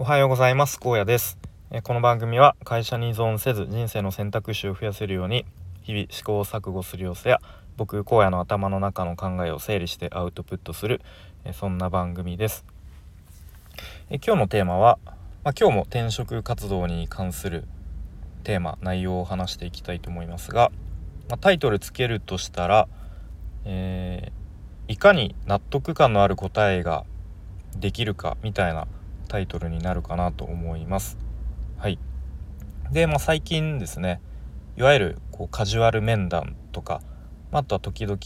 おはようございます。高野です。この番組は会社に依存せず人生の選択肢を増やせるように日々試行錯誤する様子や僕荒野の頭の中の考えを整理してアウトプットするそんな番組です。今日のテーマは、まあ、今日も転職活動に関するテーマ内容を話していきたいと思いますが、まあ、タイトルつけるとしたら、えー、いかに納得感のある答えができるかみたいなタイトルになるかなと思います。はい、で、まあ、最近ですねいわゆるこうカジュアル面談とか、あとは時々、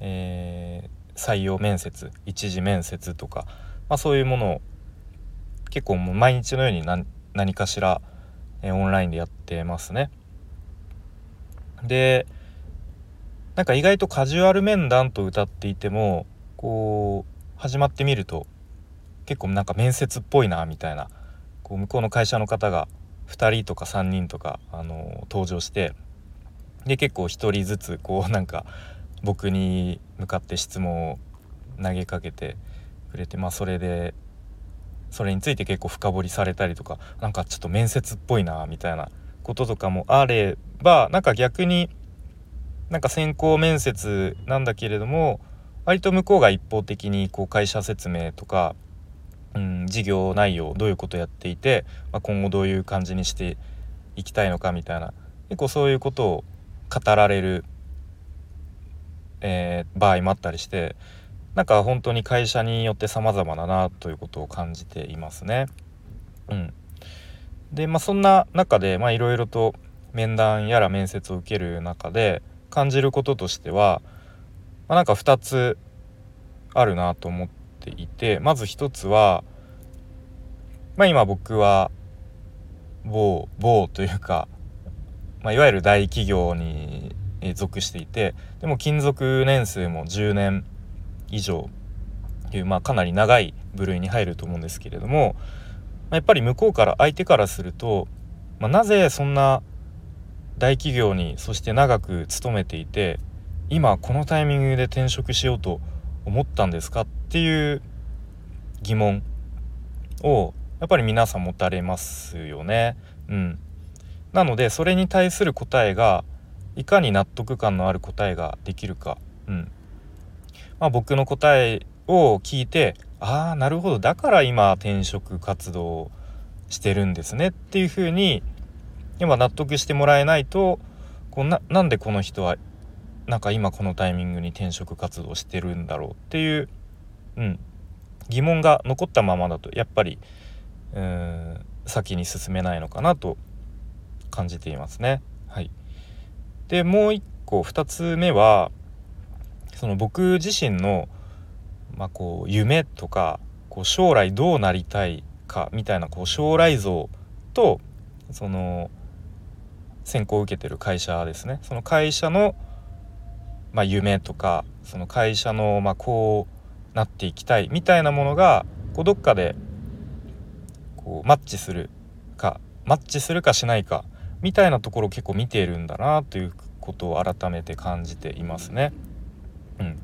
えー、採用面接一次面接とか、まあ、そういうものを結構もう毎日のように何かしら、えー、オンラインでやってますね。でなんか意外とカジュアル面談と歌っていてもこう始まってみると結構なんか面接っぽいなみたいな。こう向こうの会社の方が2人とか3人とか、あの登場してで結構1人ずつこうなんか僕に向かって質問を投げかけてくれてまあそれでそれについて結構深掘りされたりとかなんかちょっと面接っぽいなみたいなこととかもあればなんか逆になんか先行面接なんだけれども割と向こうが一方的にこう会社説明とかうん、事業内容どういうことやっていて、まあ、今後どういう感じにしていきたいのかみたいな結構そういうことを語られる、えー、場合もあったりしてなんか本当に会社によって様々だなということを感じていますね。うん、でまあそんな中でいろいろと面談やら面接を受ける中で感じることとしては、まあ、なんか2つあるなと思っていてまず1つはまあ今僕は某某というか、まあ、いわゆる大企業に属していてでも勤続年数も10年以上という、まあ、かなり長い部類に入ると思うんですけれども、まあ、やっぱり向こうから相手からすると、まあ、なぜそんな大企業にそして長く勤めていて今このタイミングで転職しようと思ったんですかっていう疑問をやっぱり皆さん持たれますよね。うん、なのでそれに対する答えがいかに納得感のある答えができるか、うん。まあ、僕の答えを聞いてああなるほど。だから今転職活動してるんですねっていうふうに今納得してもらえないとこうななんでこの人はなんか今このタイミングに転職活動してるんだろうっていう、うん、疑問が残ったままだとやっぱりうん先に進めないのかなと感じていますね。はい、でもう一個2つ目はその僕自身の、まあ、こう夢とかこう将来どうなりたいかみたいなこう将来像とその選考を受けてる会社ですねその会社の、まあ、夢とかその会社の、まあ、こうなっていきたいみたいなものがこうどっかでこうマッチするかマッチするかしないかみたいなところを結構見ているんだなということを改めて感じていますね。うん、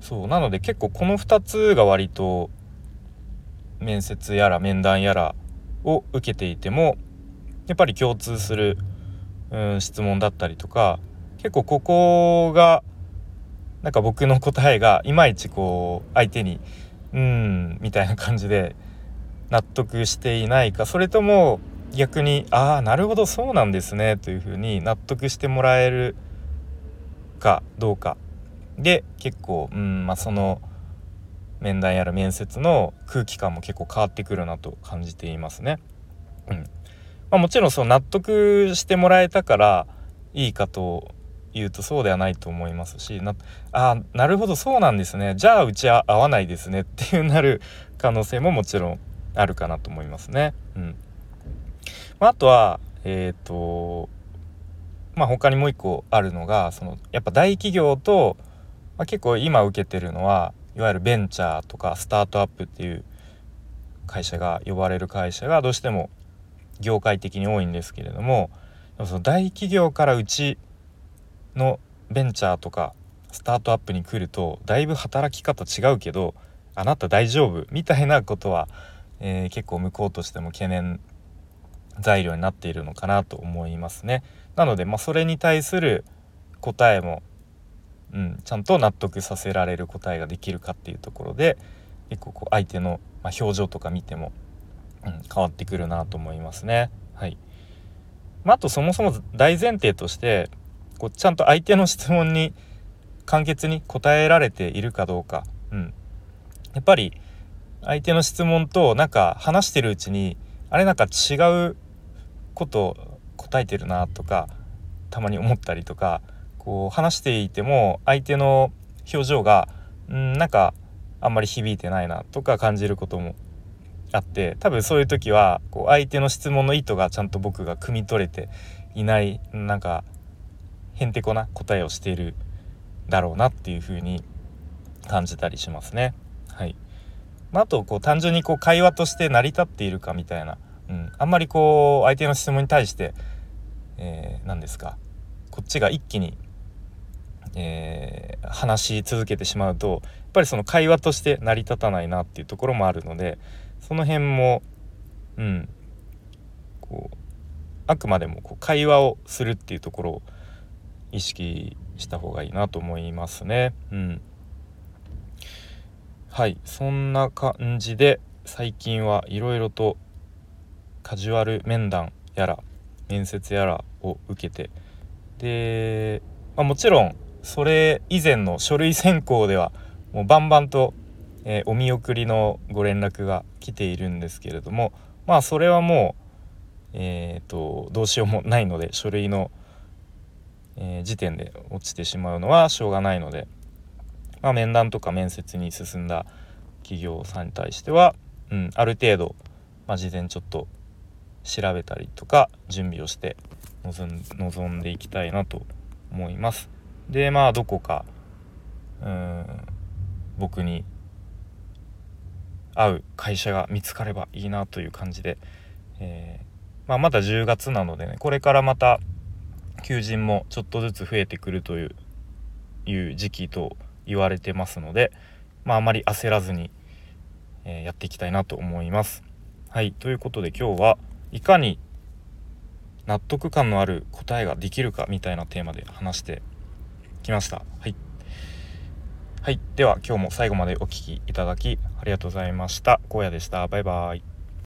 そうなので結構この2つが割と面接やら面談やらを受けていてもやっぱり共通する、うん、質問だったりとか結構ここがなんか僕の答えがいまいちこう相手に「うん」みたいな感じで納得していないかそれとも逆にああなるほどそうなんですねというふうに納得してもらえるかどうかで結構うんまあその面談やら面接の空気感も結構変わってくるなと感じていますね。うんまあ、もちろんその納得してもらえたからいいかというとそうではないと思いますしなあなるほどそうなんですねじゃあうちは合わないですねっていうなる可能性ももちろんあるかなと思いますね。うんまあ、あとはえっ、ー、とまあ他にもう一個あるのがそのやっぱ大企業と、まあ、結構今受けてるのはいわゆるベンチャーとかスタートアップっていう会社が呼ばれる会社がどうしても業界的に多いんですけれどもその大企業からうちのベンチャーとかスタートアップに来るとだいぶ働き方違うけどあなた大丈夫みたいなことは えー、結構向こうとしても懸念材料になっているのかなと思いますね。なので、まあ、それに対する答えも、うん、ちゃんと納得させられる答えができるかっていうところで結構こう相手の、ま表情とか見ても、うん、変わってくるなと思いますね。はいまあ、あとそもそも大前提としてこうちゃんと相手の質問に簡潔に答えられているかどうか、うん、やっぱり相手の質問となんか話してるうちにあれなんか違うこと答えてるなとかたまに思ったりとかこう話していても相手の表情がんなんかあんまり響いてないなとか感じることもあって多分そういう時はこう相手の質問の意図がちゃんと僕が汲み取れていないなんかへんてこな答えをしているだろうなっていう風に感じたりしますね。はい。まあ、あとこう単純にこう会話として成り立っているかみたいな、うん、あんまりこう相手の質問に対して、えー、何ですか。こっちが一気に、えー、話し続けてしまうとやっぱりその会話として成り立たないなっていうところもあるのでその辺もうん。こうあくまでもこう会話をするっていうところを意識した方がいいなと思いますね。うん、はい。そんな感じで最近はいろいろとカジュアル面談やら面接やらを受けて。で、まあ、もちろんそれ以前の書類選考ではもうバンバンと、えー、お見送りのご連絡が来ているんですけれどもまあそれはもうえっ、ー、とどうしようもないので書類のえー、時点で落ちてしまうのはしょうがないので、まあ、面談とか面接に進んだ企業さんに対しては、うん、ある程度、まあ、事前ちょっと調べたりとか準備をして臨んでいきたいなと思います。でまあどこかうん僕に合う会社が見つかればいいなという感じで、えー、まあ、まだ10月なのでねこれからまた求人もちょっとずつ増えてくるといういう時期と言われてますので、まあ、あまり焦らずに、えー、やっていきたいなと思います。はいということで今日はいかに納得感のある答えができるかみたいなテーマで話してきました。はい、はい、では今日も最後までお聴きいただきありがとうございました。荒野でした。バイバイ。